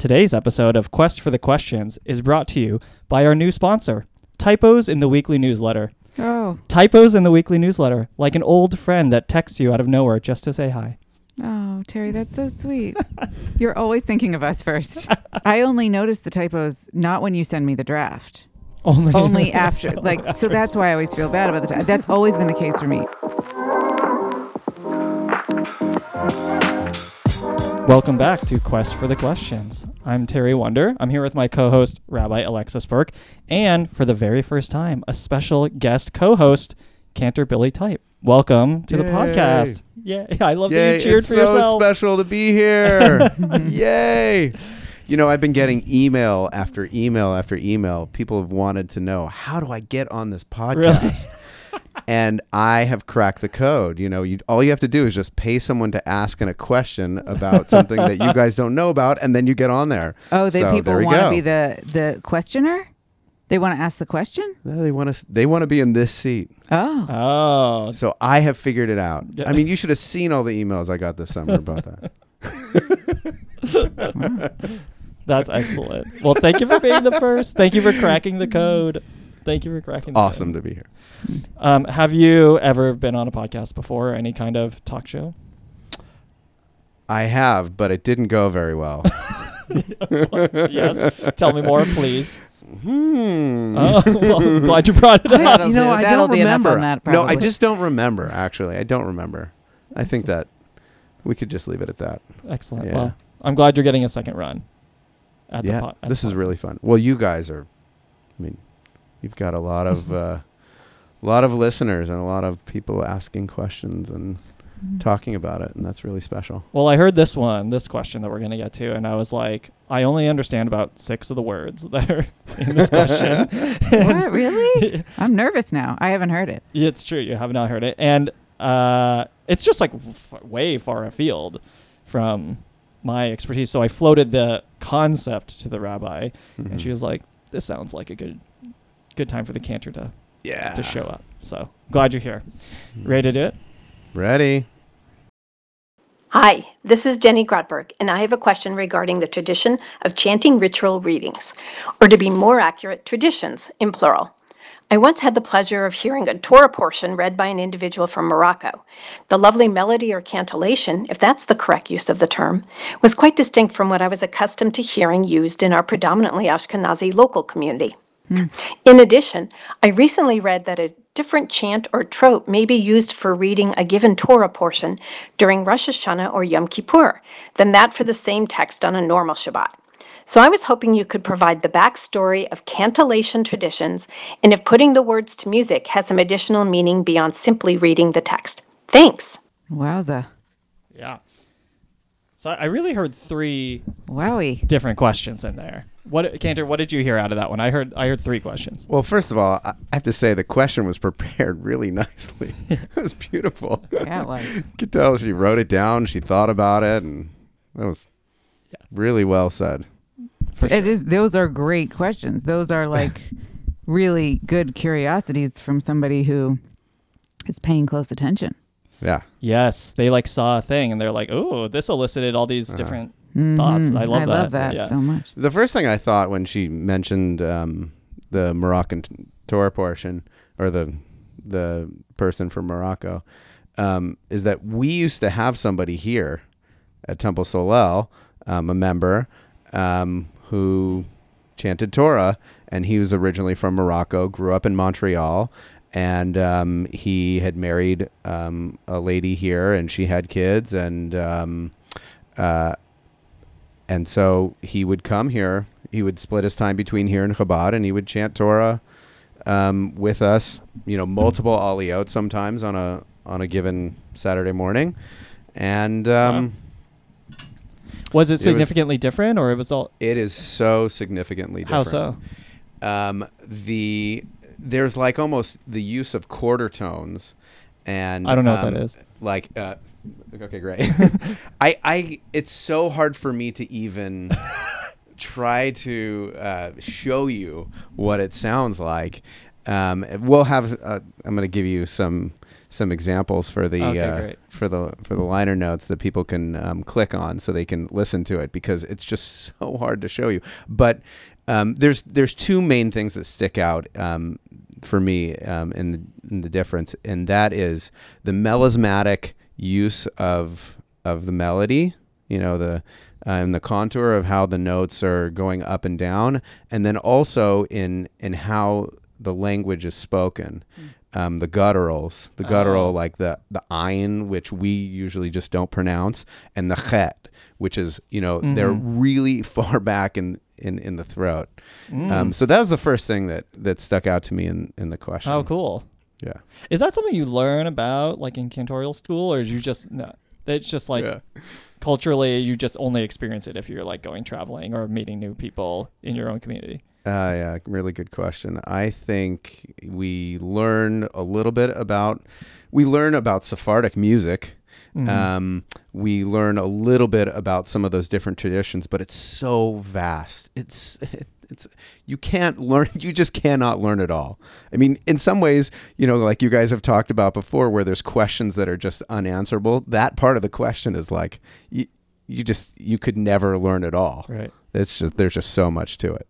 Today's episode of Quest for the Questions is brought to you by our new sponsor, Typos in the Weekly Newsletter. Oh, Typos in the Weekly Newsletter, like an old friend that texts you out of nowhere just to say hi. oh, Terry, that's so sweet. You're always thinking of us first. I only notice the typos not when you send me the draft, Only, only after. Like, so that's why I always feel bad about the time. That's always been the case for me. Welcome back to Quest for the Questions. I'm Terry Wunder. I'm here with my co-host Rabbi Alexis Berk, and for the very first time, a special guest co-host, Cantor Billy Tiep. Welcome to the podcast. Yeah, I love that Yay, you cheered it's for so yourself. special to be here. Yay. You know, I've been getting email after email after email. People have wanted to know, how do I get on this podcast? And I have cracked the code. You know, you, all you have to do is just pay someone to ask an, a question about something that you guys don't know about, and then you get on there. Oh, they So, people want to be the the questioner. They want to ask the question. No, They want to. They want to be in this seat. Oh, Oh, So I have figured it out. I mean, you should have seen all the emails I got this summer about that. that's excellent. Well, thank you for being the first. Thank you for cracking the code. Thank you for cracking. The Awesome to be here. Um, have you ever been on a podcast before, or any kind of talk show? I have, but it didn't go very well. yes. Tell me more, please. Hmm. Oh, well, glad you brought it I- up. That'll you know, do. I That'll don't remember. on that, no, I just don't remember. Actually, I don't remember. I think that we could just leave it at that. Excellent. Yeah. Well, I'm glad you're getting a second run. At yeah, the po- at this the is really fun. Well, you guys are. I mean, you've got a lot of, uh, a lot of listeners and a lot of people asking questions and talking about it, and that's really special. Well, I heard this one, this question that we're going to get to, and I was like, I only understand about six of the words that are in this question. what really? I'm nervous now. I haven't heard it. it's true. You have not heard it. And uh, it's just like f- way far afield from my expertise. So I floated the concept to the rabbi, and Mhm. she was like, this sounds like a good good time for the cantor to, yeah to show up. So glad you're here. Ready to do it? Ready? Hi, this is Jenny Grotberg, and I have a question regarding the tradition of chanting ritual readings, or to be more accurate, traditions in plural. I once had the pleasure of hearing a Torah portion read by an individual from Morocco. The lovely melody or cantillation, if that's the correct use of the term, was quite distinct from what I was accustomed to hearing used in our predominantly Ashkenazi local community. Hmm. In addition, I recently read that a different chant or trope may be used for reading a given Torah portion during Rosh Hashanah or Yom Kippur than that for the same text on a normal Shabbat. So I was hoping you could provide the backstory of cantillation traditions and if putting the words to music has some additional meaning beyond simply reading the text. Thanks. Wowza, Yeah. So I really heard three wowie. different questions in there. What Cantor, what did you hear out of that one? I heard I heard three questions. Well, first of all, I I have to say the question was prepared really nicely. it was beautiful. Yeah, it was. You could tell she wrote it down. She thought about it, and that was Yeah. really well said. For It is. Those are great questions. Those are like really good curiosities from somebody who is paying close attention. Yeah. Yes, they like saw a thing and they're like, "Oh, this elicited all these Uh-huh. different thoughts." Mhm. I love I that. love that Yeah. so much. The first thing I thought when she mentioned um, the Moroccan t- Torah portion, or the the person from Morocco, um, is that we used to have somebody here at Temple Solel, um, a member, um, who chanted Torah, and he was originally from Morocco, grew up in Montreal, and um, he had married um, a lady here, and she had kids, and um, uh, and so he would come here. He would split his time between here and Chabad, and he would chant Torah um, with us. You know, multiple aliyot sometimes on a on a given Saturday morning, and um, Was it was- significantly different, or it was all? it is so significantly different. How so? um, the there's like almost the use of quarter tones and I don't know what um, that is. like uh, okay great. I i it's so hard for me to even try to uh, show you what it sounds like. Um, we'll have uh, i'm going to give you some some examples for the Okay, uh, for the for the liner notes that people can um, click on so they can listen to it because it's just so hard to show you. But um, there's there's two main things that stick out um, for me um, in the in the difference, and that is the melismatic use of of the melody. You know the uh, and the contour of how the notes are going up and down, and then also in in how the language is spoken. Um, the gutturals, the guttural, Oh. like the the ayin, which we usually just don't pronounce, and the chet, which is you know they're Mhm. really far back in in, in the throat. Mm. Um, so that was the first thing that that stuck out to me in in the question. oh, cool. Yeah. Is that something you learn about like in cantorial school, or is you just no? It's just like yeah. culturally, you just only experience it if you're like going traveling or meeting new people in your own community. Uh, yeah, really good question. I think we learn a little bit about we learn about Sephardic music. Mhm. Um, we learn a little bit about some of those different traditions, but it's so vast. It's it's you can't learn. You just cannot learn it all. I mean, in some ways, you know, like you guys have talked about before, where there's questions that are just unanswerable. That part of the question is like you, you just you could never learn it all. right. It's just there's just so much to it.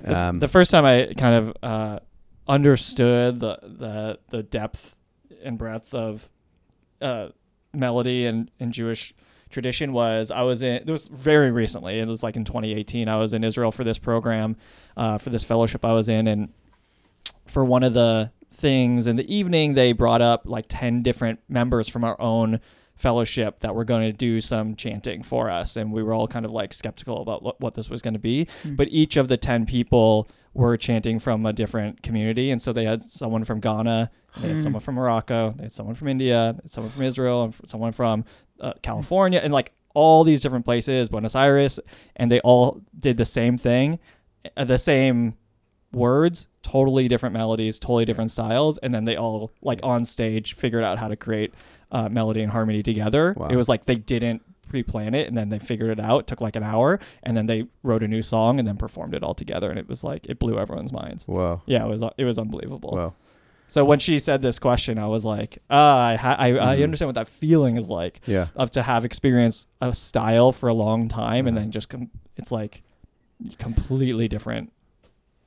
The, Um, the first time I kind of uh, understood the, the the depth and breadth of uh, melody and, and Jewish tradition was I was in it was very recently it was like in 2018 I was in Israel for this program uh, for this fellowship I was in and for one of the things in the evening they brought up like 10 different members from our own fellowship that were going to do some chanting for us and we were all kind of like skeptical about what, what this was going to be Mm. but each of the 10 people were chanting from a different community and so they had someone from ghana they had Hmm. someone from morocco they had someone from india someone from israel and someone from uh, california and like all these different places buenos aires and they all did the same thing uh, the same words totally different melodies totally different styles and then they all like on stage figured out how to create uh, melody and harmony together Wow. it was like they didn't pre-plan it and then they figured it out it took like an hour and then they wrote a new song and then performed it all together and it was like it blew everyone's minds Wow. yeah it was it was unbelievable whoa. So when she said this question i was like ah, I, ha- I, I Mhm. understand what that feeling is like Yeah. of to have experienced a style for a long time and Uh-huh. then just com- it's like completely different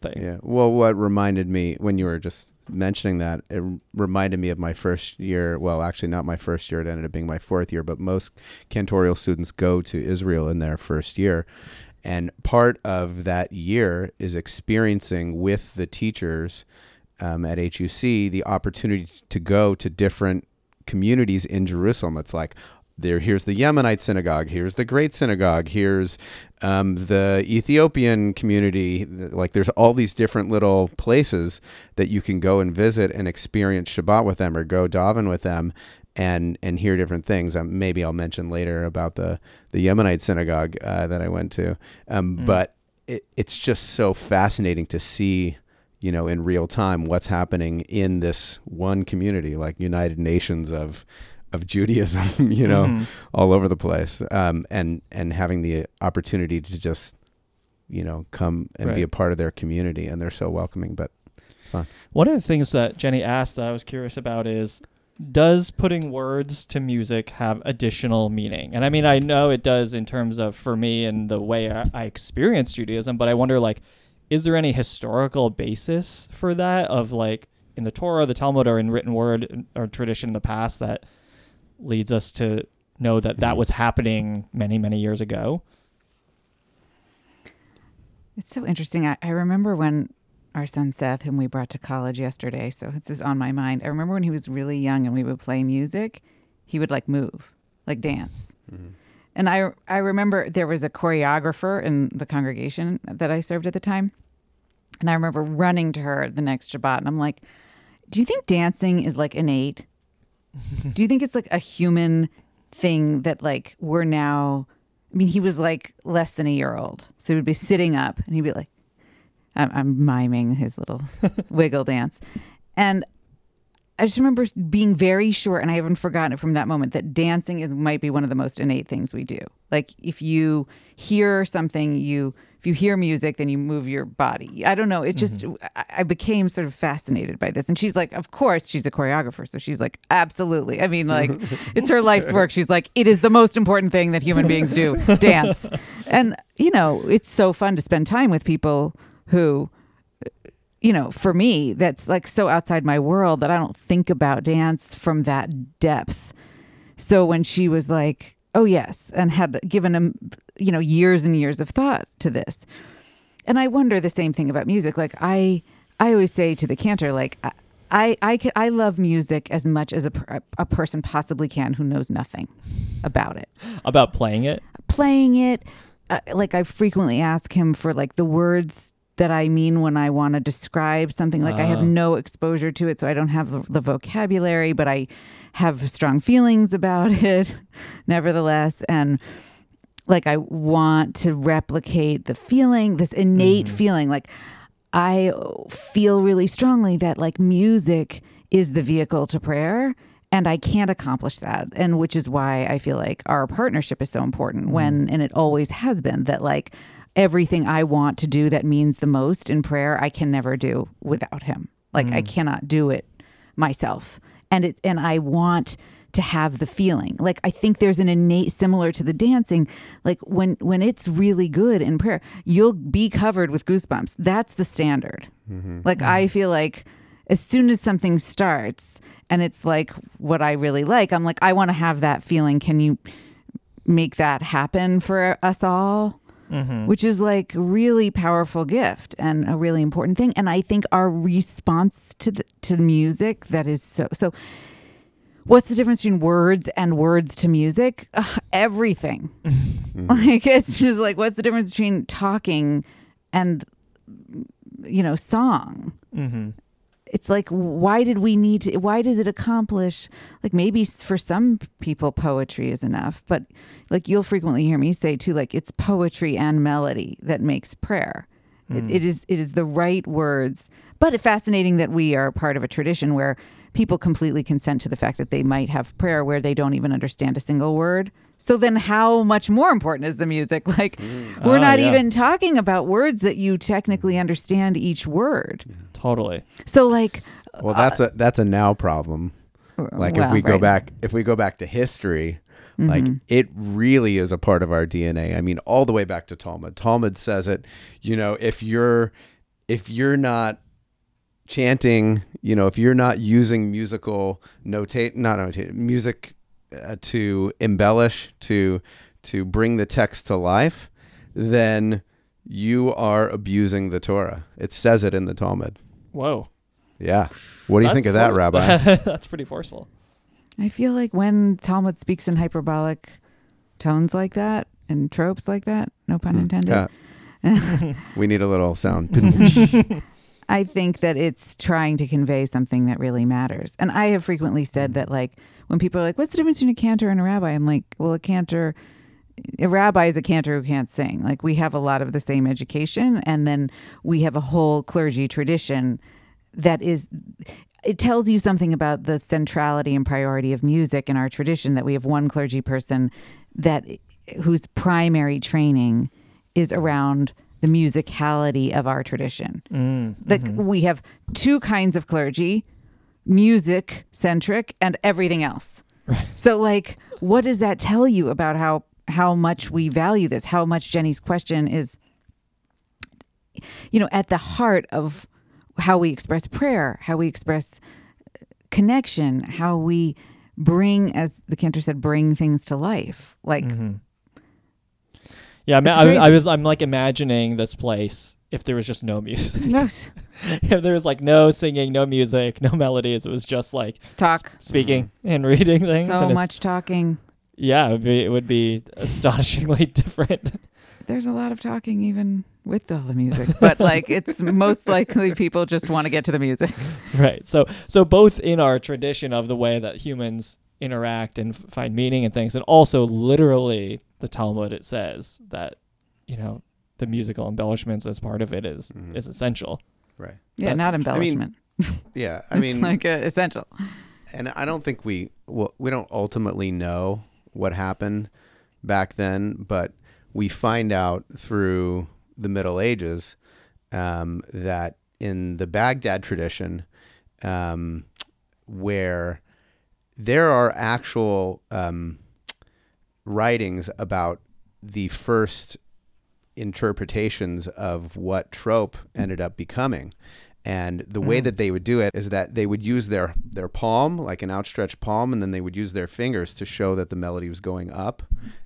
thing Yeah. Well, what reminded me when you were just mentioning that, it reminded me of my first year. Well, actually, not my first year. It ended up being my fourth year. But most cantorial students go to Israel in their first year. And part of that year is experiencing with the teachers um, at HUC the opportunity to go to different communities in Jerusalem. It's like, there, here's the Yemenite synagogue. Here's the Great Synagogue. Here's um, the Ethiopian community. Like, there's all these different little places that you can go and visit and experience Shabbat with them, or go daven with them, and and hear different things. Um, maybe I'll mention later about the the Yemenite synagogue uh, that I went to. Um, Mm. But it, it's just so fascinating to see you know in real time what's happening in this one community like united nations of of judaism you know Mhm. all over the place um and and having the opportunity to just you know come and be a part of their community and they're so welcoming but it's fun One of the things that Jenny asked that I was curious about is does putting words to music have additional meaning? And I mean, I know it does in terms of for me and the way I, I experience Judaism, but I wonder like, is there any historical basis for that of like in the Torah, the Talmud, or in written word or tradition in the past that leads us to know that that was happening many, many years ago? It's so interesting. I, I remember when our son Seth, whom we brought to college yesterday, so this is on my mind. I remember when he was really young and we would play music, he would like move, like dance. Mm-hmm. And I I remember there was a choreographer in the congregation that I served at the time. And I remember running to her the next Shabbat and I'm like, Do you think dancing is like innate? Do you think it's like a human thing that like we're now I mean, he was like less than a year old. So he would be sitting up and he'd be like, I'm, I'm miming his little wiggle dance. And I just remember being very sure, and I haven't forgotten it from that moment, that dancing is might be one of the most innate things we do. Like if you hear something, you if you hear music, then you move your body. I don't know. It just mm-hmm. I, I became sort of fascinated by this. And she's like, of course, she's a choreographer, so she's like, absolutely. I mean, like, it's her life's work. She's like, it is the most important thing that human beings do, dance. And you know, it's so fun to spend time with people who you know, for me, that's like so outside my world that I don't think about dance from that depth. So when she was like, oh, yes, and had given him, you know, years and years of thought to this. And I wonder the same thing about music. Like, I, I always say to the cantor, like, I, I, I, can, I love music as much as a, a person possibly can who knows nothing about it About playing it. playing it uh, like i frequently ask him for like the words that i mean when i want to describe something like i have Ah. no exposure to it so i don't have the, the vocabulary but i have strong feelings about it nevertheless and like i want to replicate the feeling this innate feeling like i feel really strongly that like music is the vehicle to prayer and I can't accomplish that. And which is why I feel like our partnership is so important when, and it always has been, that like everything I want to do that means the most in prayer, I can never do without him. Like I mm. cannot do it myself. And it, and I want to have the feeling. Like I think there's an innate similar to the dancing, like when when it's really good in prayer, you'll be covered with goosebumps. That's the standard. Mm-hmm. Like I mm-hmm. feel like as soon as something starts and it's like what I really like, I'm like, I want to have that feeling. Can you make that happen for us all? Mm-hmm. Which is like really powerful gift and a really important thing. And I think our response to the, to music that is so so. What's the difference between words and words to music? Ugh, everything. Mm-hmm. Mm-hmm. like it's just like what's the difference between talking and you know song? Mm-hmm. It's like why did we need to why does it accomplish like maybe for some people poetry is enough but like you'll frequently hear me say too like it's poetry and melody that makes prayer. It, it is it is the right words but it's fascinating that we are part of a tradition where people completely consent to the fact that they might have prayer where they don't even understand a single word. So then how much more important is the music? Like we're Ah, not yeah. even talking about words that you technically understand each word Totally. so like Well, that's a that's a now problem. Like if well, we go right. back if we go back to history, like Mm-hmm. it really is a part of our DNA. I mean, all the way back to Talmud. Talmud says it, you know, if you're if you're not chanting, you know, if you're not using musical notate not notate music uh, to embellish to to bring the text to life, then you are abusing the Torah. It says it in the Talmud. Whoa. Yeah. What do you That's think of that, Rabbi? That's pretty forceful. I feel like when Talmud speaks in hyperbolic tones like that and tropes like that, no pun hmm. intended, Yeah. we need a little sound. I think that it's trying to convey something that really matters. And I have frequently said hmm. that, like, when people are like, what's the difference between a cantor and a rabbi? I'm like, well, a cantor, a rabbi is a cantor who can't sing. Like, we have a lot of the same education, and then we have a whole clergy tradition that is it tells you something about the centrality and priority of music in our tradition that we have one clergy person that whose primary training is around the musicality of our tradition. Mm, Like we have two kinds of clergy, music centric and everything else. So like what does that tell you about how how much we value this? How much Jenny's question is you know at the heart of how we express prayer, how we express connection, how we bring as the cantor said bring things to life. Like mm-hmm. Yeah, I, mean, I, I was. I'm like imagining this place if there was just no music. no if there was like no singing, no music, no melodies. It was just like talk speaking and reading things. so and much talking. Yeah, it would be, it would be astonishingly different. there's a lot of talking even with all the music but like it's most likely people just want to get to the music right. So so both in our tradition of the way that humans interact and f- find meaning and things, and also literally the Talmud it says that you know the musical embellishments as part of it is Mhm. is essential. right. yeah That's- not I mean, embellishment Yeah. I it's mean, like uh, essential and I don't think we well, we don't ultimately know what happened back then, but we find out through the Middle Ages um, that in the Baghdad tradition, um, where there are actual um, writings about the first interpretations of what trope ended up becoming. And the way Mm. that they would do it is that they would use their their palm, like an outstretched palm, and then they would use their fingers to show that the melody was going up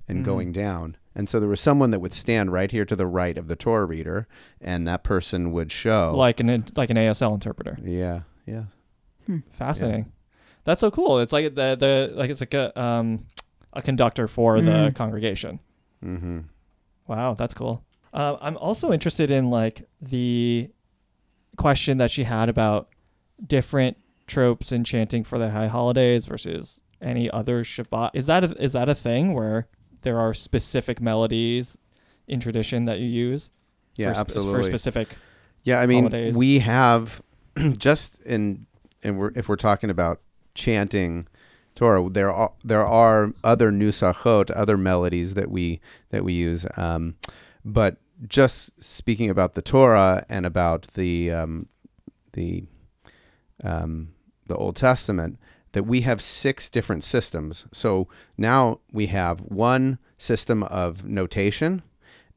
and Mhm. going down. And so there was someone that would stand right here to the right of the Torah reader, and that person would show. Like an like an ASL interpreter. yeah, yeah. Fascinating. That's so cool. It's like the the like it's like a um a conductor for the Mm. congregation. Mm-hmm. Wow, that's cool. Uh, I'm also interested in like the question that she had about different tropes in chanting for the high holidays versus any other Shabbat. Is that a, is that a thing where there are specific melodies in tradition that you use? Yeah, for, absolutely. For specific. Yeah, I mean, holidays. we have just in and we're if we're talking about chanting Torah, there are there are other nusachot, other melodies that we that we use. Um, but just speaking about the Torah and about the um, the um, the Old Testament, that we have six different systems. So now we have one system of notation,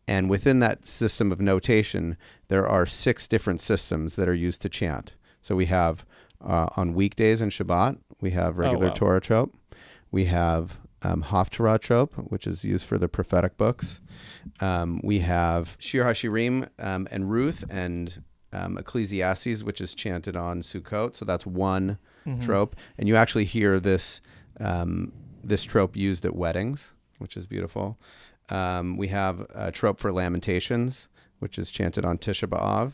and within that system of notation, there are six different systems that are used to chant. So we have uh, on weekdays and Shabbat, we have regular wow. Torah trope. We have um, Haftarah trope, which is used for the prophetic books. Um, we have Shir HaShirim um, and Ruth and um, Ecclesiastes, which is chanted on Sukkot. So that's one Mhm. trope, and you actually hear this um, this trope used at weddings, which is beautiful. Um, we have a trope for Lamentations, which is chanted on Tisha B'av,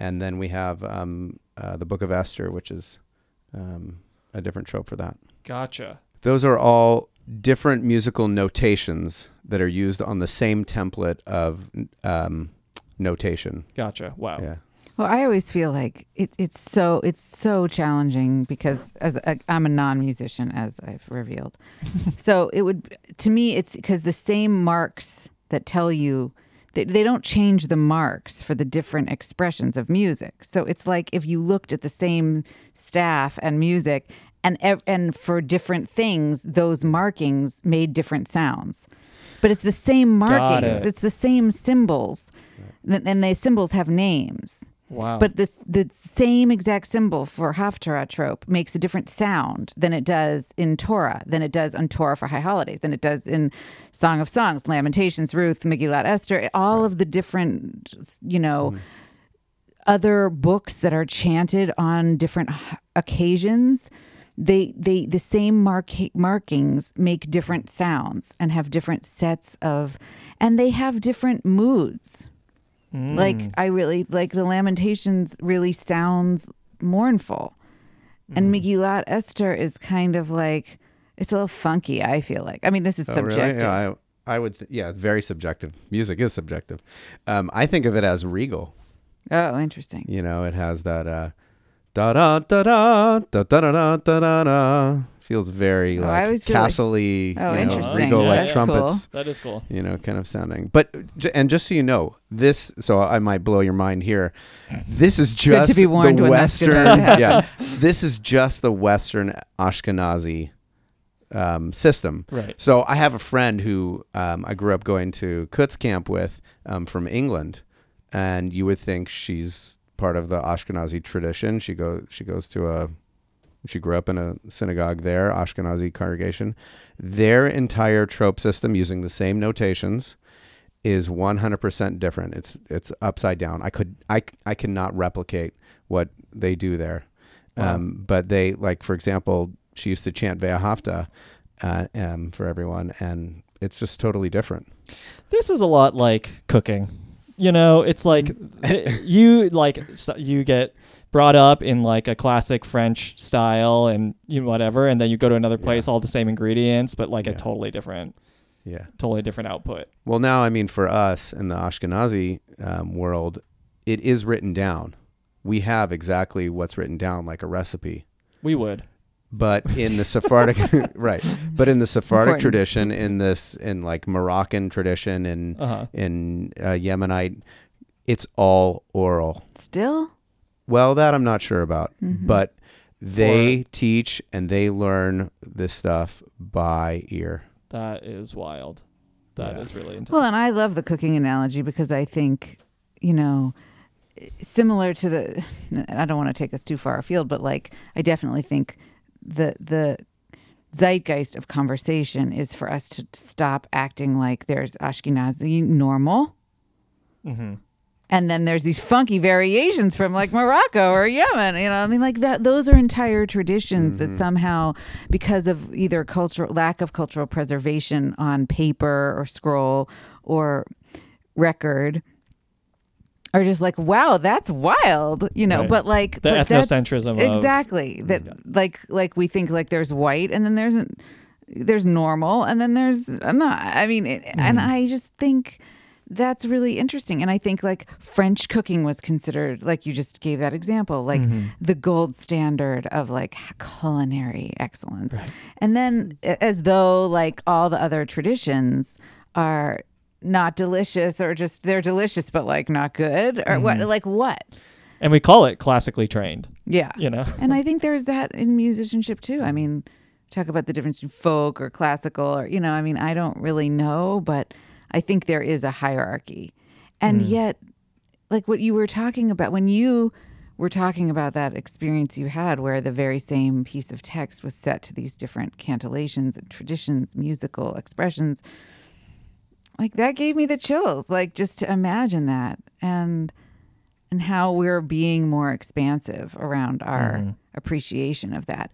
and then we have um, uh, the Book of Esther, which is um, a different trope for that. Gotcha. Those are all different musical notations that are used on the same template of um, notation. Gotcha. Wow. Yeah. Well, I always feel like it, it's so it's so challenging because as a, I'm a non-musician, as I've revealed. so it would to me it's because the same marks that tell you they, they don't change the marks for the different expressions of music. So it's like if you looked at the same staff and music and ev- and for different things those markings made different sounds. But it's the same markings. it. It's the same symbols. And the symbols have names. Wow. But this the same exact symbol for Haftarah trope makes a different sound than it does in Torah, than it does on Torah for high holidays, than it does in Song of Songs, Lamentations, Ruth, Megillat Esther, all of the different, you know, mm. other books that are chanted on different occasions. They they the same mark, markings make different sounds and have different sets of, and they have different moods. Like Mm. I really like the Lamentations really sounds mournful. And Mm. Megillat Esther is kind of like it's a little funky, I feel like. I mean, this is Oh, really? subjective. Yeah, I, I would. Th- yeah, very subjective. Music is subjective. Um, I think of it as regal. Oh, interesting. You know, it has that uh, da da da da da da da da da da. Feels very Oh, I like always feel like- Oh, you know, interesting. regal like that's trumpets. that is cool. You know, kind of sounding. But and just so you know, this. So I might blow your mind here. This is just to be warned the when that's gonna Western. yeah, this is just the Western Ashkenazi um, system. Right. So I have a friend who um, I grew up going to Kutz camp with um, from England, and you would think she's part of the Ashkenazi tradition. She goes she goes to a she grew up in a synagogue there, Ashkenazi congregation. Their entire trope system using the same notations is 100% different. It's it's upside down. I could I I cannot replicate what they do there. Wow. Um, but they like for example, she used to chant Ve'ahavta uh, um, for everyone, and it's just totally different. This is a lot like cooking. You know, it's like you like s- you get brought up in like a classic French style and you know, whatever, and then you go to another place, all the same ingredients, but like a totally different, Yeah. totally different output. Well, now I mean, for us in the Ashkenazi um, world, it is written down. We have exactly what's written down, like a recipe. We would. But in the Sephardic, right? But in the Sephardic Important. tradition, in this, in like Moroccan tradition, in Uh huh. in uh, Yemenite it's all oral. Still? Well, that I'm not sure about, Mhm. but they teach and they learn this stuff by ear. That is wild. That is Yeah. really intense. Well, and I love the cooking analogy because I think, you know, similar to the I don't want to take us too far afield, but like I definitely think the the zeitgeist of conversation is for us to stop acting like there's Ashkenazi normal hmm and then there's these funky variations from like Morocco or Yemen. You know, I mean, like that. Those are entire traditions that somehow, because of either cultural lack of cultural preservation on paper or scroll or record, are just like, wow, that's wild. You know, Right. but like The but ethnocentrism of- exactly that. Like like we think like there's white and then there's there's normal and then there's not. I mean, it, and Mm-hmm. I just think that's really interesting. And I think like French cooking was considered, like you just gave that example, like Mm-hmm. the gold standard of like culinary excellence. And then as though like all the other traditions are not delicious or just they're delicious but like not good or what Mm-hmm. like what And we call it classically trained. yeah You know. and i think there's that in musicianship too i mean talk about the difference between folk or classical or you know i mean i don't really know but i think there is a hierarchy and yet like what you were talking about when you were talking about that experience you had where the very same piece of text was set to these different cantillations and traditions musical expressions like that gave me the chills like just to imagine that and and how we're being more expansive around our appreciation of that.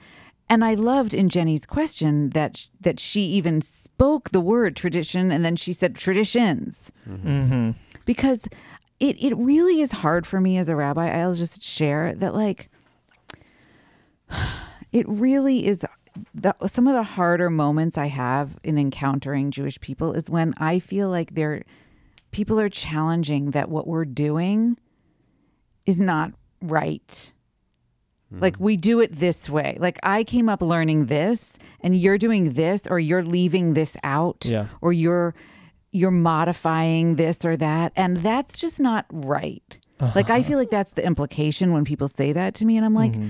And i loved in jenny's question that that she even spoke the word tradition and then she said traditions. Mm-hmm. because it, it really is hard for me as a rabbi i'll just share that like it really is the, some of the harder moments i have in encountering jewish people is when i feel like they're people are challenging that what we're doing is not right. Hmm. Like we do it this way. Like i came up learning this and you're doing this or you're leaving this out Yeah. or you're you're modifying this or that and that's just not right. Uh-huh. Like i feel like that's the implication when people say that to me and i'm like mm-hmm.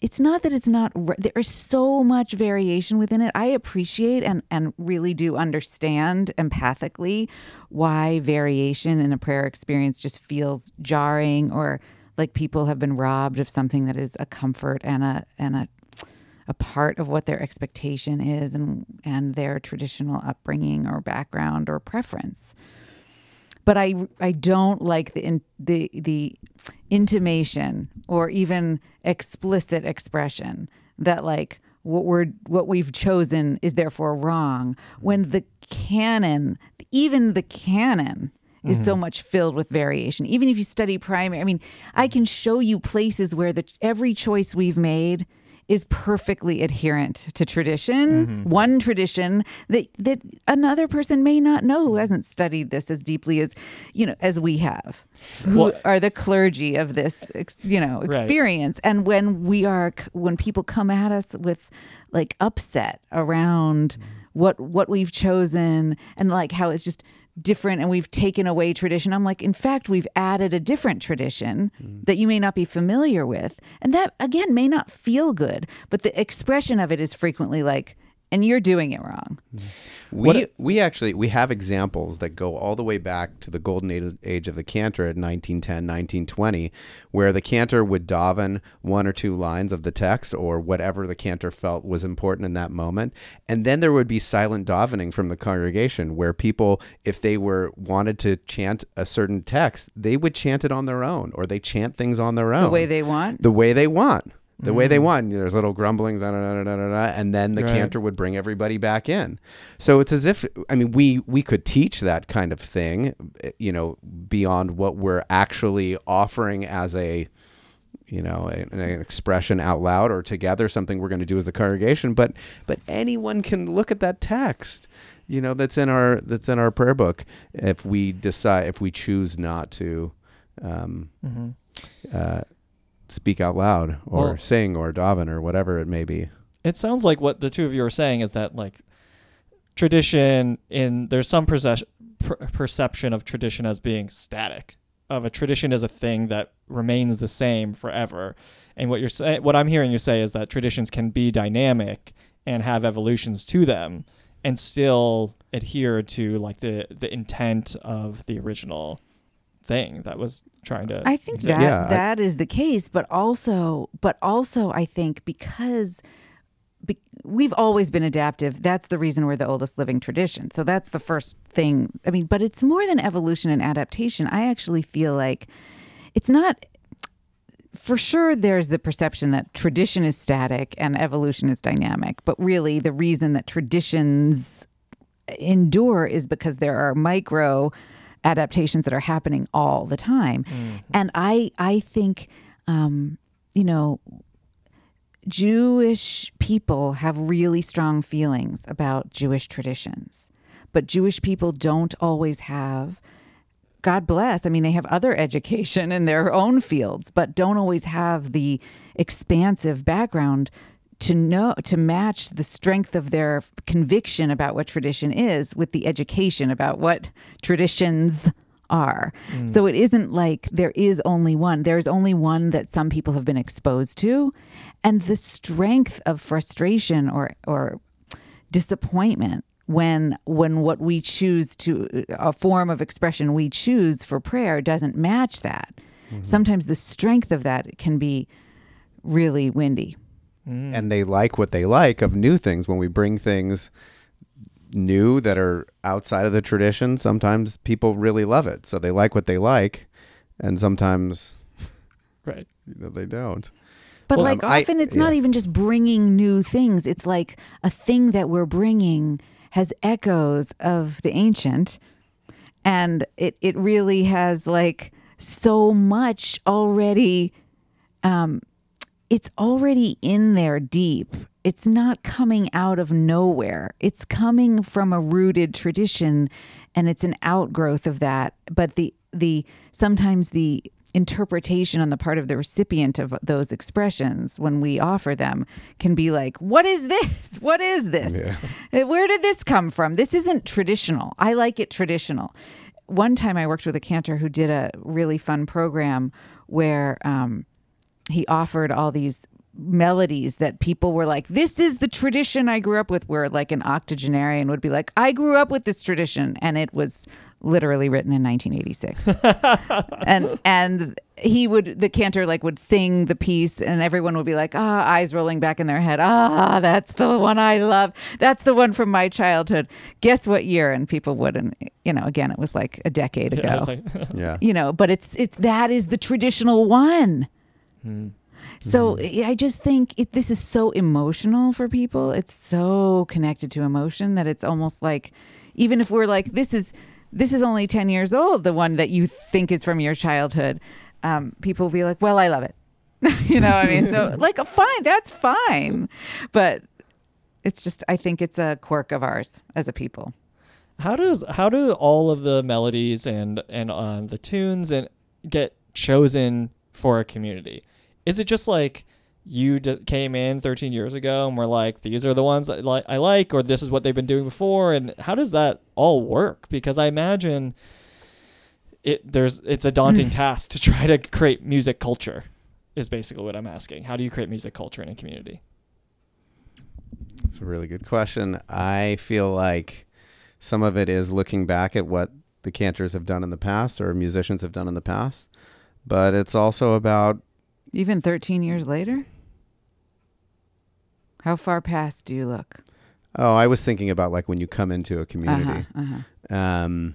It's not that it's not there's so much variation within it. I appreciate and and really do understand empathically why variation in a prayer experience just feels jarring or like people have been robbed of something that is a comfort and a and a a part of what their expectation is and and their traditional upbringing or background or preference but I I don't like the in, the the intimation or even explicit expression that like what we're what we've chosen is therefore wrong when the canon even the canon is so mm-hmm. much filled with variation. Even if you study primary I mean I can show you places where the every choice we've made is perfectly adherent to tradition, mm-hmm. one tradition that that another person may not know who hasn't studied this as deeply as you know as we have, who Well- are the clergy of this ex, you know Right. experience. And when we are when people come at us with like upset around mm-hmm. what what we've chosen and like how it's just different and we've taken away tradition. I'm like, in fact, we've added a different tradition that you may not be familiar with. And that, again, may not feel good, but the expression of it is frequently like, and you're doing it wrong. We What- we actually we have examples that go all the way back to the golden age- age of the cantor at 1910 1920 where the cantor would daven one or two lines of the text or whatever the cantor felt was important in that moment and then there would be silent davening from the congregation where people if they were wanted to chant a certain text they would chant it on their own or they chant things on their own The way they want. the way they want. The way they want. There's little grumblings, da, da, da, and then the Right. cantor would bring everybody back in. So it's as if I mean we we could teach that kind of thing, eh, you know, beyond what we're actually offering as a you know a- an expression out loud or together something we're going to do as a congregation but but anyone can look at that text you know that's in our that's in our prayer book if we decide if we choose not to um, Mm-hmm. uh, speak out loud or Well- sing or daven or whatever it may be. It sounds like what the two of you are saying is that like tradition in there's some perce- per- perception of tradition as being static, of a tradition as a thing that remains the same forever. And what you're saying, what I'm hearing you say is that traditions can be dynamic and have evolutions to them, and still adhere to like the the intent of the original thing that was trying to. I think that Yeah, I- that is the case, but also, but also, I think because be, we've always been adaptive. That's the reason we're the oldest living tradition. So that's the first thing. I mean, but it's more than evolution and adaptation. I actually feel like it's not. For sure, there's the perception that tradition is static and evolution is dynamic. But really, the reason that traditions endure is because there are micro adaptations that are happening all the time and i i think um you know jewish people have really strong feelings about jewish traditions but jewish people don't always have God bless. I mean, they have other education in their own fields, but don't always have the expansive background to know to match the strength of their conviction about what tradition is with the education about what traditions are. Hmm. So it isn't like there is only one. There's only one that some people have been exposed to, and the strength of frustration or or disappointment when when what we choose to a form of expression we choose for prayer doesn't match that. Mm-hmm. Sometimes the strength of that can be really windy and they like what they like of new things. When we bring things new that are outside of the tradition sometimes people really love it. So they like what they like and sometimes right. you know, they don't. But Well, like um, I- often it's not even just bringing new things. It's like a thing that we're bringing has echoes of the ancient and it it really has like so much already um it's already in there deep. It's not coming out of nowhere. It's coming from a rooted tradition and it's an outgrowth of that. But the the sometimes the interpretation on the part of the recipient of those expressions when we offer them can be like what is this? What is this? Uh, where did this come from? This isn't traditional. I like it traditional. One time i worked with a cantor who did a really fun program where um, he offered all these melodies that people were like, This is the tradition I grew up with. Where like an octogenarian would be like, I grew up with this tradition. And it was literally written in 1986. and and he would the cantor like would sing the piece and everyone would be like ah eyes rolling back in their head ah that's the one i love that's the one from my childhood guess what year and people wouldn't you know again it was like a decade ago Yeah, like, yeah you know but it's it's that is the traditional one so I just think it, this is so emotional for people. It's so connected to emotion that it's almost like, even if we're like, this is this is only ten years old, the one that you think is from your childhood, um, people will be like, well, I love it. you know, what I mean, so like, fine, that's fine, but it's just, I think it's a quirk of ours as a people. how does how do all of the melodies and and um, the tunes and get chosen for a community? Is it just like you d- came in 13 years ago and were like, these are the ones I, li- I like, or this is what they've been doing before? And how does that all work? Because I imagine it there's it's a daunting task to try to create music culture. Is basically what I'm asking. How do you create music culture in a community? It's a really good question. I feel like some of it is looking back at what the cantors have done in the past or musicians have done in the past, but it's also about Even 13 years later? How far past do you look? oh, I was thinking about like when you come into a community. Uh-huh, uh-huh. Um,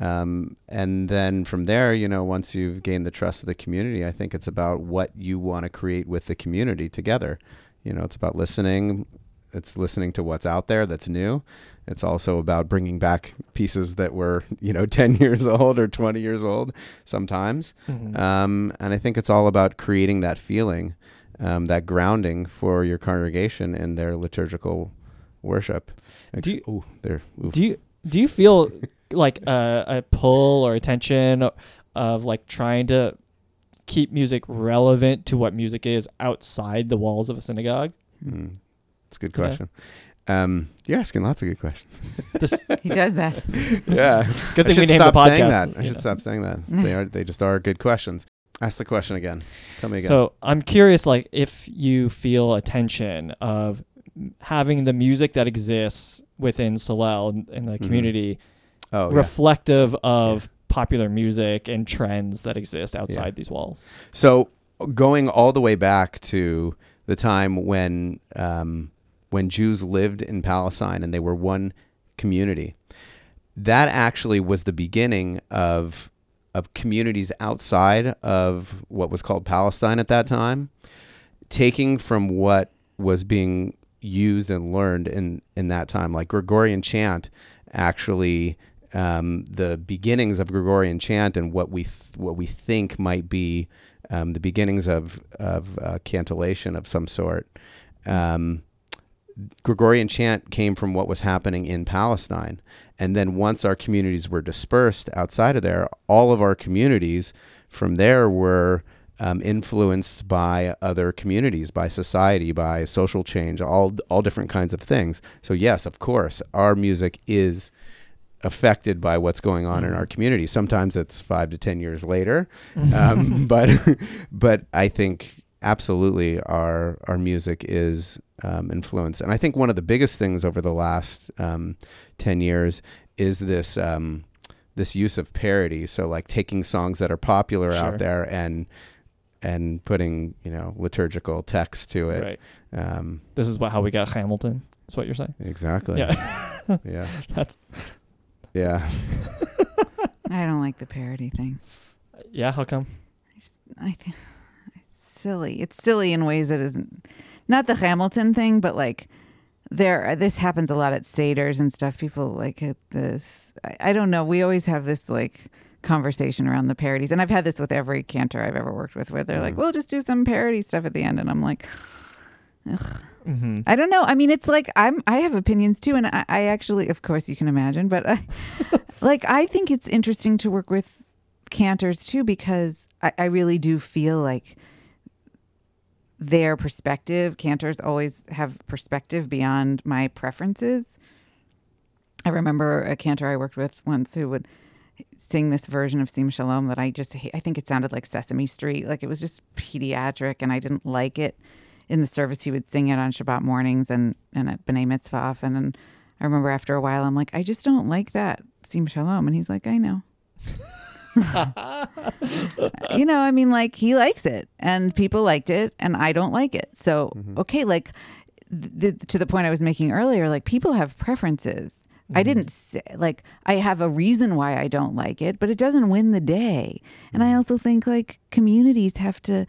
um, and then from there, you know, once you've gained the trust of the community, I think it's about what you want to create with the community together. You know, it's about listening. It's listening to what's out there that's new. It's also about bringing back pieces that were, you know, 10 years old or 20 years old sometimes. Mhm. Um, and I think it's all about creating that feeling, um, that grounding for your congregation in their liturgical worship. Ex- Do you- ooh, there. oof. Do you do you feel like a, a pull or attention of like trying to keep music relevant to what music is outside the walls of a synagogue? Hmm. That's a good Yeah. question. Um, you're asking lots of good questions. This, He does that. yeah. good thing we should named the stop podcast. saying that. I should know. stop saying that. They are. They just are good questions. Ask the question again. Tell me again. So I'm curious, like, if you feel a tension of having the music that exists within Solel and, and the Mhm. community oh, yeah. reflective of popular music and trends that exist outside Yeah. these walls. So going all the way back to the time when um, when Jews lived in Palestine and they were one community, that actually was the beginning of of communities outside of what was called Palestine at that time, taking from what was being used and learned in in that time, like Gregorian chant, actually. Um, the beginnings of Gregorian chant and what we th- what we think might be um, the beginnings of of uh, cantillation of some sort. Um, Gregorian chant came from what was happening in Palestine, and then once our communities were dispersed outside of there, all of our communities from there were um, influenced by other communities, by society, by social change, all all different kinds of things. So yes, of course, our music is affected by what's going on in Mhm. our community. Sometimes it's five to ten years later, um, but but I think absolutely our our music is um, influenced, and I think one of the biggest things over the last um, ten years is this um, this use of parody. So like taking songs that are popular Sure. out there and and putting you know liturgical text to it. right. Um, This is what how we got Hamilton. Is what you're saying? exactly. Yeah. Yeah. That's Yeah. I don't like the parody thing. yeah. How come? I s- I think it's silly. It's silly in ways that isn't not the Hamilton thing, but like there this happens a lot at Seder's and stuff. People like at this I, I don't know. We always have this like conversation around the parodies. And I've had this with every cantor I've ever worked with where they're like, Mhm. We'll just do some parody stuff at the end and I'm like Mm-hmm. I don't know. I mean, it's like I'm. I have opinions too, and I, I actually, of course, you can imagine. But I, like, I think it's interesting to work with cantors too because I, I really do feel like their perspective. Cantors always have perspective beyond my preferences. I remember a cantor I worked with once who would sing this version of Sim Shalom that I just hate. I think it sounded like Sesame Street. Like it was just pediatric, and I didn't like it in the service he would sing it on Shabbat mornings and and at B'nai Mitzvah often. And I remember after a while, I'm like, I just don't like that Sim Shalom, and he's like, I know. you know, I mean, like he likes it, and people liked it, and I don't like it. So okay, like th- to the point I was making earlier, like people have preferences. I didn't say like I have a reason why I don't like it, but it doesn't win the day. And I also think like communities have to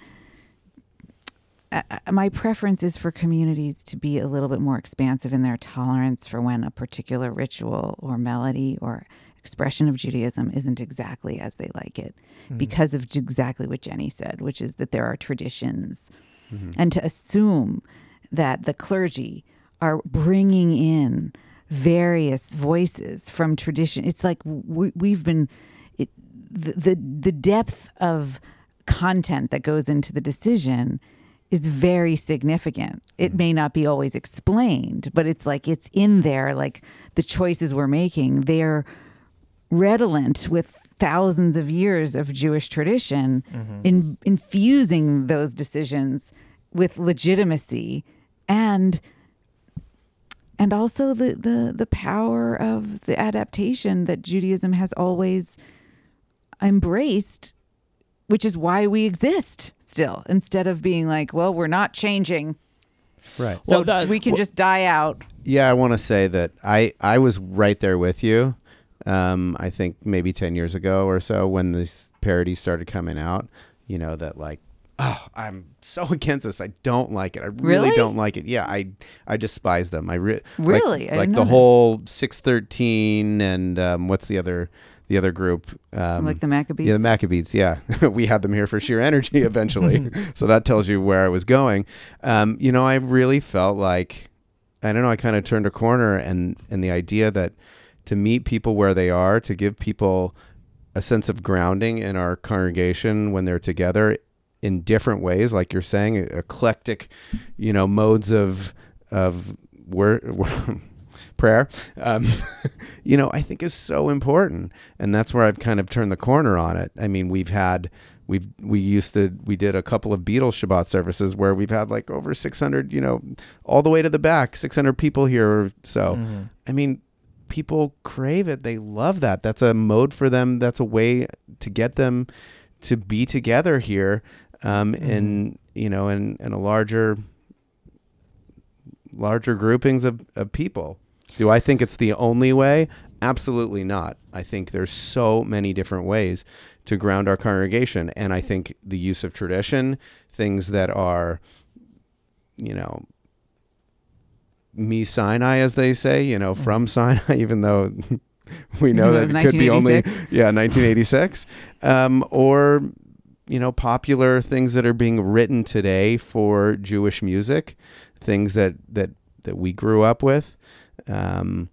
uh, uh, my preference is for communities to be a little bit more expansive in their tolerance for when a particular ritual or melody or expression of Judaism isn't exactly as they like it hmm. because of exactly what Jenny said, which is that there are traditions. Mm-hmm. And to assume that the clergy are bringing in various voices from tradition, it's like we, we've been, it, the, the, the depth of content that goes into the decision is very significant. It hmm. may not be always explained, but it's like it's in there. Like the choices we're making, they're redolent with thousands of years of Jewish tradition, mm-hmm. in infusing those decisions with legitimacy and and also the, the the power of the adaptation that Judaism has always embraced which is why we exist still instead of being like well we're not changing Right. so Well, that- we can just die out Yeah, I want to say that I I was right there with you. Um, I think maybe ten years ago or so when these parodies started coming out. You know that like, oh, I'm so against this. I don't like it. I really, Really? don't like it. Yeah, I I despise them. I re- Really? like, I like the that. whole six thirteen and um, what's the other the other group? Um, like the Maccabeats yeah, the Maccabeats. Yeah, we had them here for sheer energy eventually. so that tells you where I was going. Um, you know, I really felt like I don't know. I kind of turned a corner, and and the idea that to meet people where they are, to give people a sense of grounding in our congregation when they're together in different ways, like you're saying, eclectic, you know, modes of of word, prayer, um, you know, I think is so important, and that's where I've kind of turned the corner on it. I mean, we've had we've we used to we did a couple of Beatles Shabbat services where we've had like over 600, you know, all the way to the back, 600 people here. So, Mm-hmm. I mean, people crave it. They love that. That's a mode for them. That's a way to get them to be together here, um, in you know, in in a larger larger groupings of, of people. Do I think it's the only way? Absolutely not. I think there's so many different ways to ground our congregation. And I think the use of tradition, things that are, you know, mi Sinai, as they say, you know, from Sinai, even though we know that it it could be only, 1986. yeah, 1986. um, or, you know, popular things that are being written today for Jewish music, things that, that, that we grew up with. Um,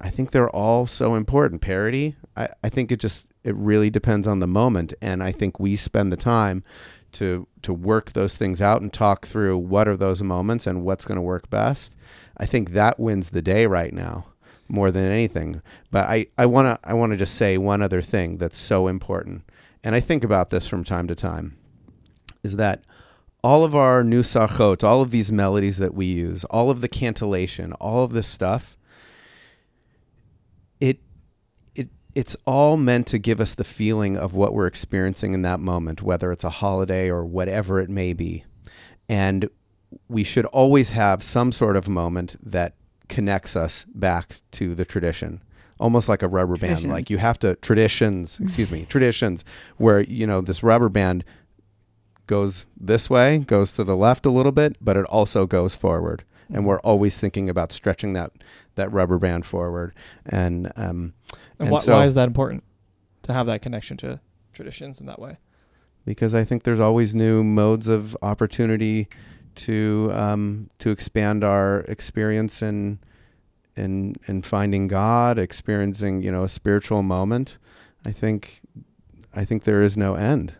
I think they're all so important. Parody, I, I think it just it really depends on the moment, and I think we spend the time to to work those things out and talk through what are those moments and what's going to work best. I think that wins the day right now more than anything. But I I want to I want to just say one other thing that's so important, and I think about this from time to time, is that all of our nusachot, all of these melodies that we use, all of the cantillation, all of this stuff, it it it's all meant to give us the feeling of what we're experiencing in that moment, whether it's a holiday or whatever it may be. And we should always have some sort of moment that connects us back to the tradition. Almost like a rubber band. Like you have to traditions, excuse me, traditions where, you know, this rubber band goes this way, goes to the left a little bit, but it also goes forward. And we're always thinking about stretching that that rubber band forward. And um, And, And why, so- why is that important to have that connection to traditions in that way? because I think there's always new modes of opportunity to um, to expand our experience in in in finding God, experiencing you know a spiritual moment. I think I think there is no end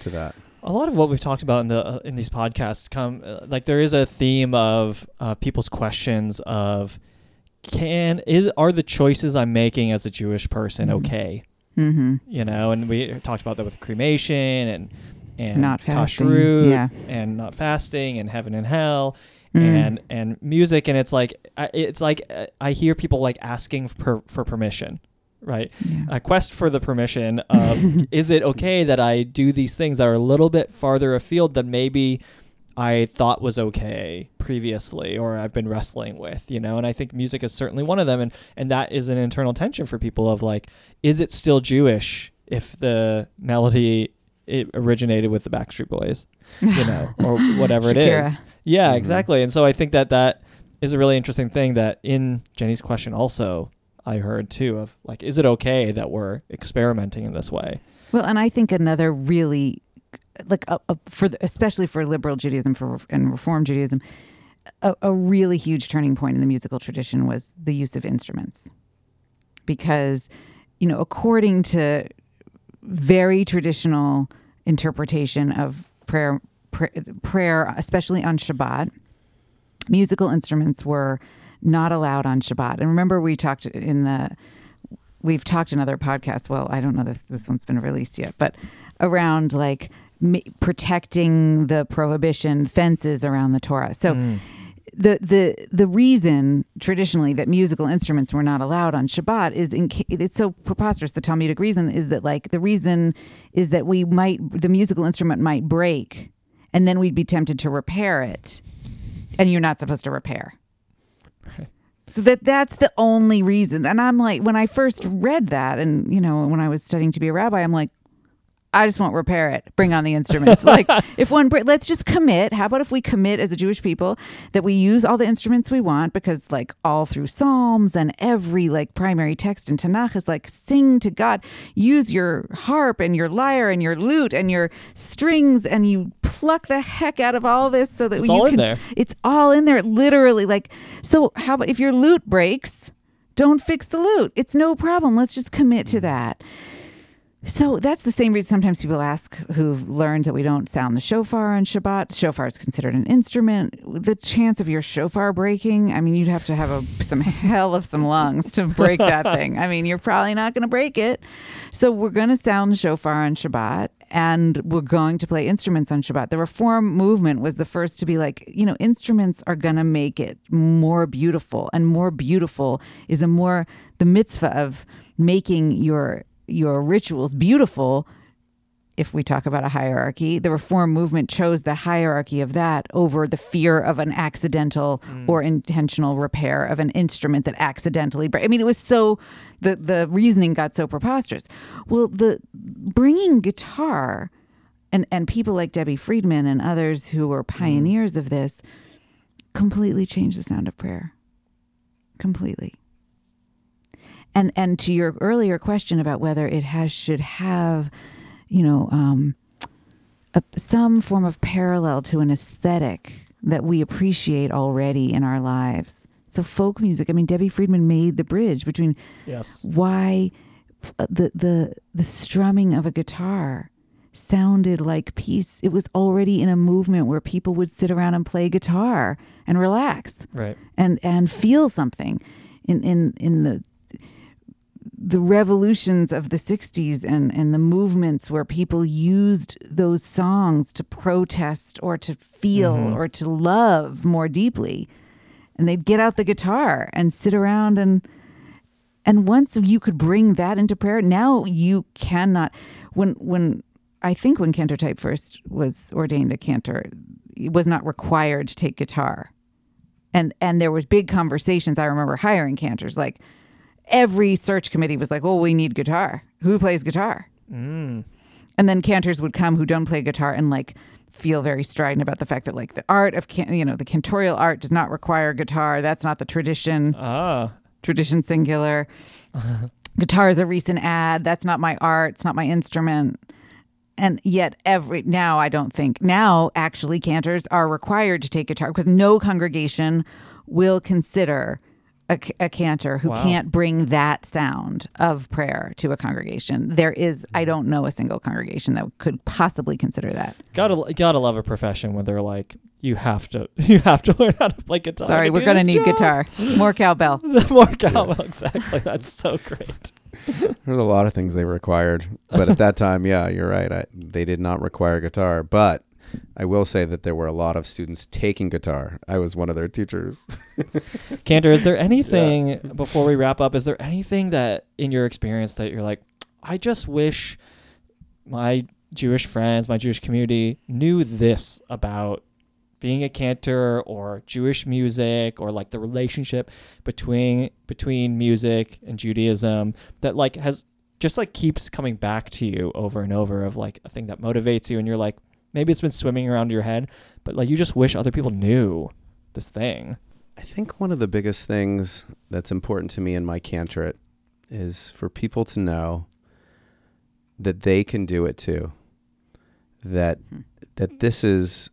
to that. a lot of what we've talked about in the uh, in these podcasts come uh, like there is a theme of uh, people's questions of can is are the choices I'm making as a Jewish person Mhm. okay Mm-hmm. you know and we talked about that with cremation and and Not fasting, kashrut yeah. and not fasting and heaven and hell Mm. and and music and it's like I- it's like uh, I hear people like asking for for permission right Yeah. a quest for the permission of is it okay that I do these things that are a little bit farther afield than maybe I thought was okay previously or I've been wrestling with, you know? And I think music is certainly one of them and and that is an internal tension for people of like is it still Jewish if the melody it originated with the Backstreet Boys, you know, or whatever it is. Shakira. Yeah, Mhm. exactly. And so I think that that is a really interesting thing that in Jenny's question also I heard too of like, is it okay that we're experimenting in this way? Well, and I think another really like uh, uh, for the, especially for liberal Judaism for and Reform Judaism, a, a really huge turning point in the musical tradition was the use of instruments, because you know according to very traditional interpretation of prayer, prayer, especially on Shabbat, musical instruments were not allowed on Shabbat. And remember, we talked in the we've talked in other podcasts. Well, I don't know if this one's been released yet, but around like ma- protecting the prohibition fences around the Torah. So Mm. The the the reason traditionally that musical instruments were not allowed on Shabbat is in it's so preposterous. The Talmudic reason is that like the reason is that we might the musical instrument might break, and then we'd be tempted to repair it, and you're not supposed to repair. So that that's the only reason. And I'm like, when I first read that, and you know, when I was studying to be a rabbi, I'm like, I just won't repair it. Bring on the instruments. like, if one, let's just commit. How about if we commit as a Jewish people that we use all the instruments we want? Because like all through Psalms and every like primary text in Tanakh is like sing to God. Use your harp and your lyre and your lute and your strings, and you pluck the heck out of all this so that we. It's you all in can. there. It's all in there, literally. Like, so how about if your lute breaks? Don't fix the lute. It's no problem. Let's just commit to that. So that's the same reason sometimes people ask who've learned that we don't sound the shofar on Shabbat. Shofar is considered an instrument. The chance of your shofar breaking, I mean, you'd have to have a, some hell of some lungs to break that thing. I mean, you're probably not going to break it. So we're going to sound the shofar on Shabbat and we're going to play instruments on Shabbat. The Reform movement was the first to be like, you know, instruments are going to make it more beautiful, and more beautiful is a more the mitzvah of making your your rituals beautiful if we talk about a hierarchy, the reform movement chose the hierarchy of that over the fear of an accidental mm. or intentional repair of an instrument that accidentally. I mean, it was so the the reasoning got so preposterous. Well, the bringing guitar and and people like Debbie Friedman and others who were mm-hmm. pioneers of this completely changed the sound of prayer. Completely and and to your earlier question about whether it has should have you know um, a, some form of parallel to an aesthetic that we appreciate already in our lives so folk music i mean debbie friedman made the bridge between Yes. why uh, the the the strumming of a guitar sounded like peace it was already in a movement where people would sit around and play guitar and relax Right. and and feel something in in in the the revolutions of the 60s and and the movements where people used those songs to protest or to feel mm-hmm. or to love more deeply. And they'd get out the guitar and sit around and and once you could bring that into prayer now you cannot when when i think when cantor Tiep first was ordained a cantor it was not required to take guitar. And and there was big conversations. I remember hiring cantors like every search committee was like well we need guitar who plays guitar and then cantors would come who don't play guitar and like feel very strident about the fact that like the art of can- you know the cantorial art does not require guitar that's not the tradition Ah. tradition singular. Guitar is a recent ad. That's not my art. It's not my instrument. And yet, every now I don't think now actually cantors are required to take guitar because no congregation will consider a, a cantor who Wow. can't bring that sound of prayer to a congregation. There is, I don't know a single congregation that could possibly consider that. Gotta gotta love a profession where they're like, you have to you have to learn how to play guitar. Sorry, we're gonna need job." guitar, more cowbell. More cowbell, exactly. That's so great. There's a lot of things they required, but at that time, yeah, you're right. I, they did not require guitar, but I will say that there were a lot of students taking guitar. I was one of their teachers. Cantor, is there anything before we wrap up? Is there anything that in your experience that you're like, I just wish my Jewish friends, my Jewish community knew this about being a cantor or Jewish music or like the relationship between between music and Judaism that like has just like keeps coming back to you over and over of like a thing that motivates you and you're like maybe it's been swimming around your head but like you just wish other people knew this thing. I think one of the biggest things that's important to me in my cantorate is for people to know that they can do it too. That Hmm. that this is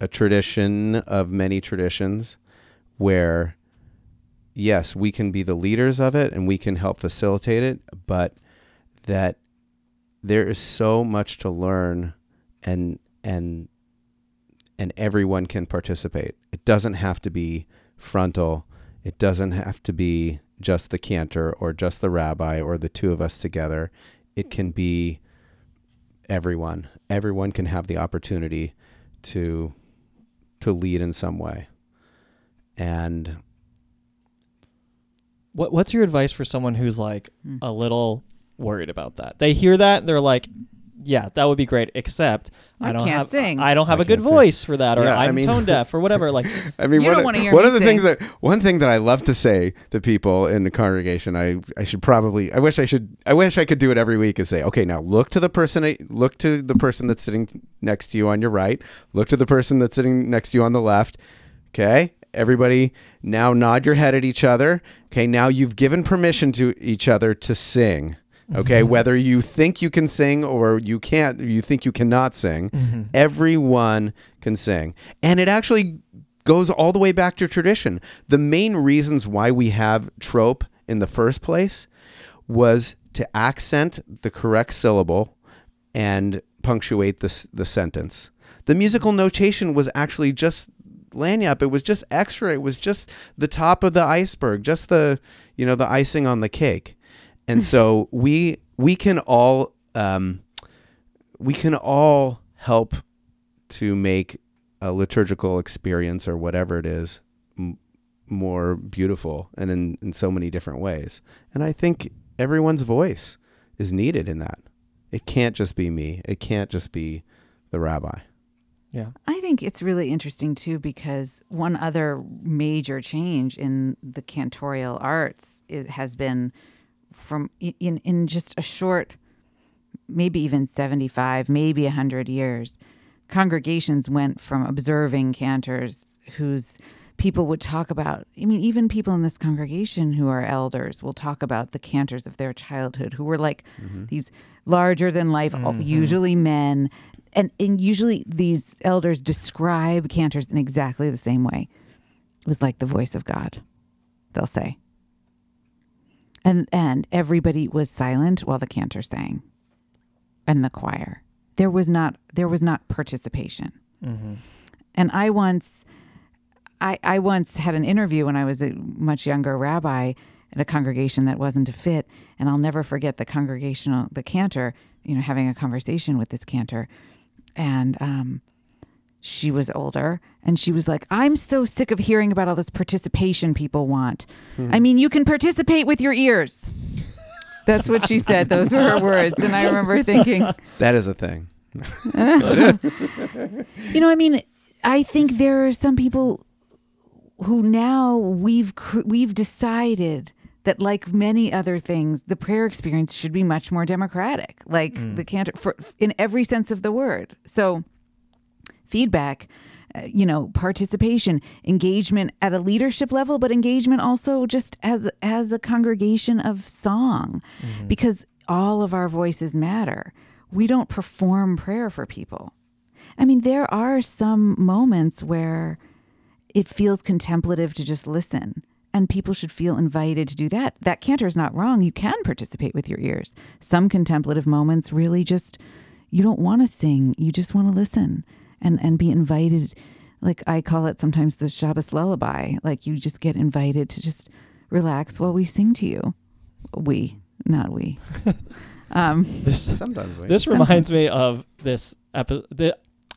a tradition of many traditions where yes, we can be the leaders of it and we can help facilitate it, but that there is so much to learn and and and everyone can participate. It doesn't have to be frontal. It doesn't have to be just the cantor or just the rabbi or the two of us together. It can be everyone. Everyone can have the opportunity to to lead in some way. And What What's your advice for someone who's like Hmm. a little worried about that? They hear that they're like, "Yeah, that would be great." Except I, I don't can't have sing. I don't have I a good sing. voice for that, or Yeah, I I'm mean- tone deaf, or whatever. Like, I mean, You one, don't of- wanna hear one me of the sing. things that one thing that I love to say to people in the congregation, I I should probably, I wish I should, I wish I could do it every week. and say, okay, now look to the person, look to the person that's sitting next to you on your right, look to the person that's sitting next to you on the left. Okay, everybody, now nod your head at each other. Okay, now you've given permission to each other to sing. Okay, mm-hmm. whether you think you can sing or you can't, you think you cannot sing, mm-hmm. everyone can sing. And it actually goes all the way back to tradition. The main reasons why we have trope in the first place was to accent the correct syllable and punctuate this the sentence. The musical notation was actually just lagniappe. It was just extra. It was just the top of the iceberg, just the you know the icing on the cake. And so we we can all um, we can all help to make a liturgical experience or whatever it is m- more beautiful and in, in so many different ways. And I think everyone's voice is needed in that. It can't just be me. It can't just be the rabbi. Yeah. I think it's really interesting too because one other major change in the cantorial arts it has been from in in just a short maybe even 75 maybe 100 years congregations went from observing cantors whose people would talk about i mean even people in this congregation who are elders will talk about the cantors of their childhood who were like mm-hmm. these larger than life mm-hmm. usually men. And, and usually these elders describe cantors in exactly the same way. It was like the voice of god they'll say and and everybody was silent while the cantor sang and the choir. There was not there was not participation. And i once I, I once had an interview when I was a much younger rabbi at a congregation that wasn't a fit, and I'll never forget the congregational, the cantor, you know, having a conversation with this cantor, and um, she was older, and she was like, "I'm so sick of hearing about all this participation people want. I mean, you can participate with your ears." That's what she said. Those were her words, and I remember thinking, That is a thing. you know, I mean, I think there are some people who now we've we've decided that, like many other things, the prayer experience should be much more democratic, like mm. the cantor for in every sense of the word. So, feedback. uh, You know, participation, engagement at a leadership level, but engagement also just as as a congregation of song, because all of our voices matter. We don't perform prayer for people. I mean, there are some moments where it feels contemplative to just listen, and people should feel invited to do that. That cantor is not wrong. You can participate with your ears. Some contemplative moments really just, you don't want to sing, you just want to listen and, and be invited. Like I call it sometimes the Shabbos lullaby. Like you just get invited to just relax while we sing to you. We, not we. um, This Sometimes we. this Sometimes. reminds me of this episode.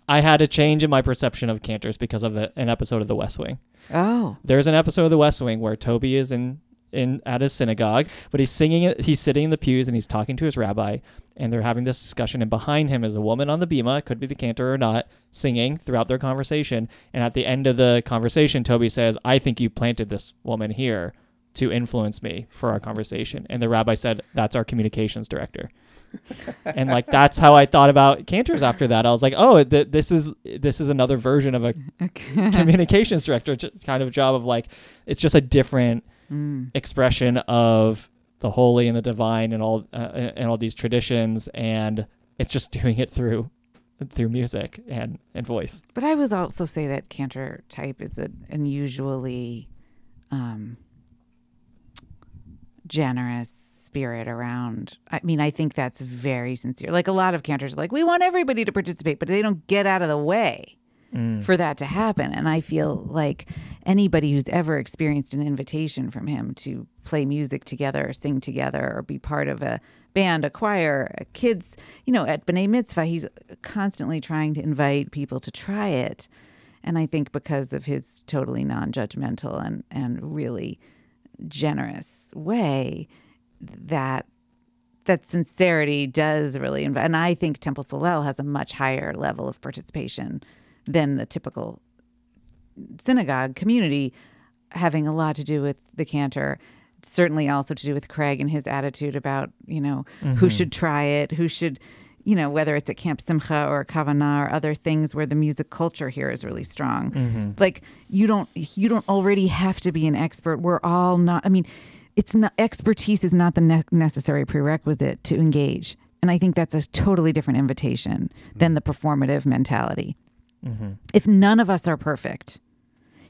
I had a change in my perception of cantors because of the, an episode of The West Wing. oh, There's an episode of The West Wing where Toby is in in at his synagogue, but he's singing it. He's sitting in the pews and he's talking to his rabbi, and they're having this discussion. And behind him is a woman on the bima, could be the cantor or not, singing throughout their conversation. And at the end of the conversation, Toby says, "I think you planted this woman here to influence me for our conversation." And the rabbi said, "That's our communications director." and like that's how I thought about cantors after that. I was like, "Oh, th- this is this is another version of a communications director j- kind of job of like it's just a different Mm. expression of the holy and the divine and all uh, and all these traditions and it's just doing it through through music and and voice But I would also say that cantor Tiep is an unusually um, generous spirit around. I mean, I think that's very sincere. Like a lot of cantors, are like we want everybody to participate, but they don't get out of the way Mm. for that to happen. And I feel like anybody who's ever experienced an invitation from him to play music together, or sing together, or be part of a band, a choir, a kids, you know, at B'nai Mitzvah, he's constantly trying to invite people to try it. And I think because of his totally non-judgmental and and really generous way, that that sincerity does really invite. And I think Temple Solel has a much higher level of participation than the typical synagogue community, having a lot to do with the cantor. Certainly, also to do with Craig and his attitude about you know who mm-hmm. should try it, who should, you know, whether it's at Camp Simcha or Kavanah or other things where the music culture here is really strong. Mm-hmm. Like you don't you don't already have to be an expert. We're all not. I mean, it's not expertise is not the ne- necessary prerequisite to engage, and I think that's a totally different invitation than mm. the performative mentality. Mm-hmm. If none of us are perfect,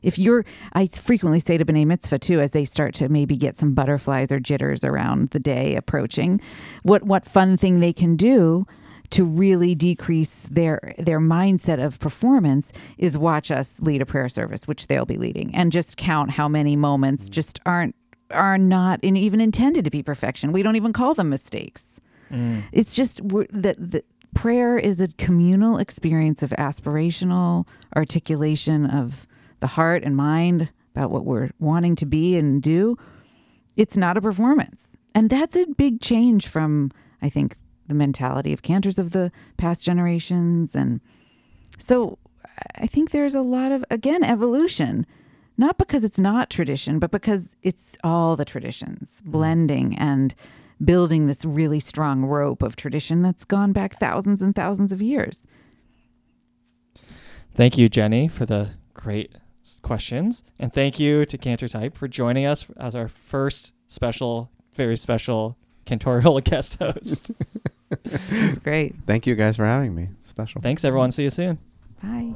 if you're, I frequently say to B'nai Mitzvah too, as they start to maybe get some butterflies or jitters around the day approaching, what what fun thing they can do to really decrease their their mindset of performance is watch us lead a prayer service, which they'll be leading, and just count how many moments mm-hmm. just aren't are not in, even intended to be perfection. We don't even call them mistakes. Mm. It's just that the prayer is a communal experience of aspirational articulation of the heart and mind about what we're wanting to be and do. It's not a performance. And that's a big change from, I think, the mentality of cantors of the past generations. And so I think there's a lot of, again, evolution, not because it's not tradition, but because it's all the traditions mm. blending and building this really strong rope of tradition that's gone back thousands and thousands of years. Thank you, Jenny, for the great questions. And thank you to Cantor Tiep for joining us as our first special, very special cantorial guest host. It's great. Thank you guys for having me. Special. Thanks, everyone. See you soon. Bye.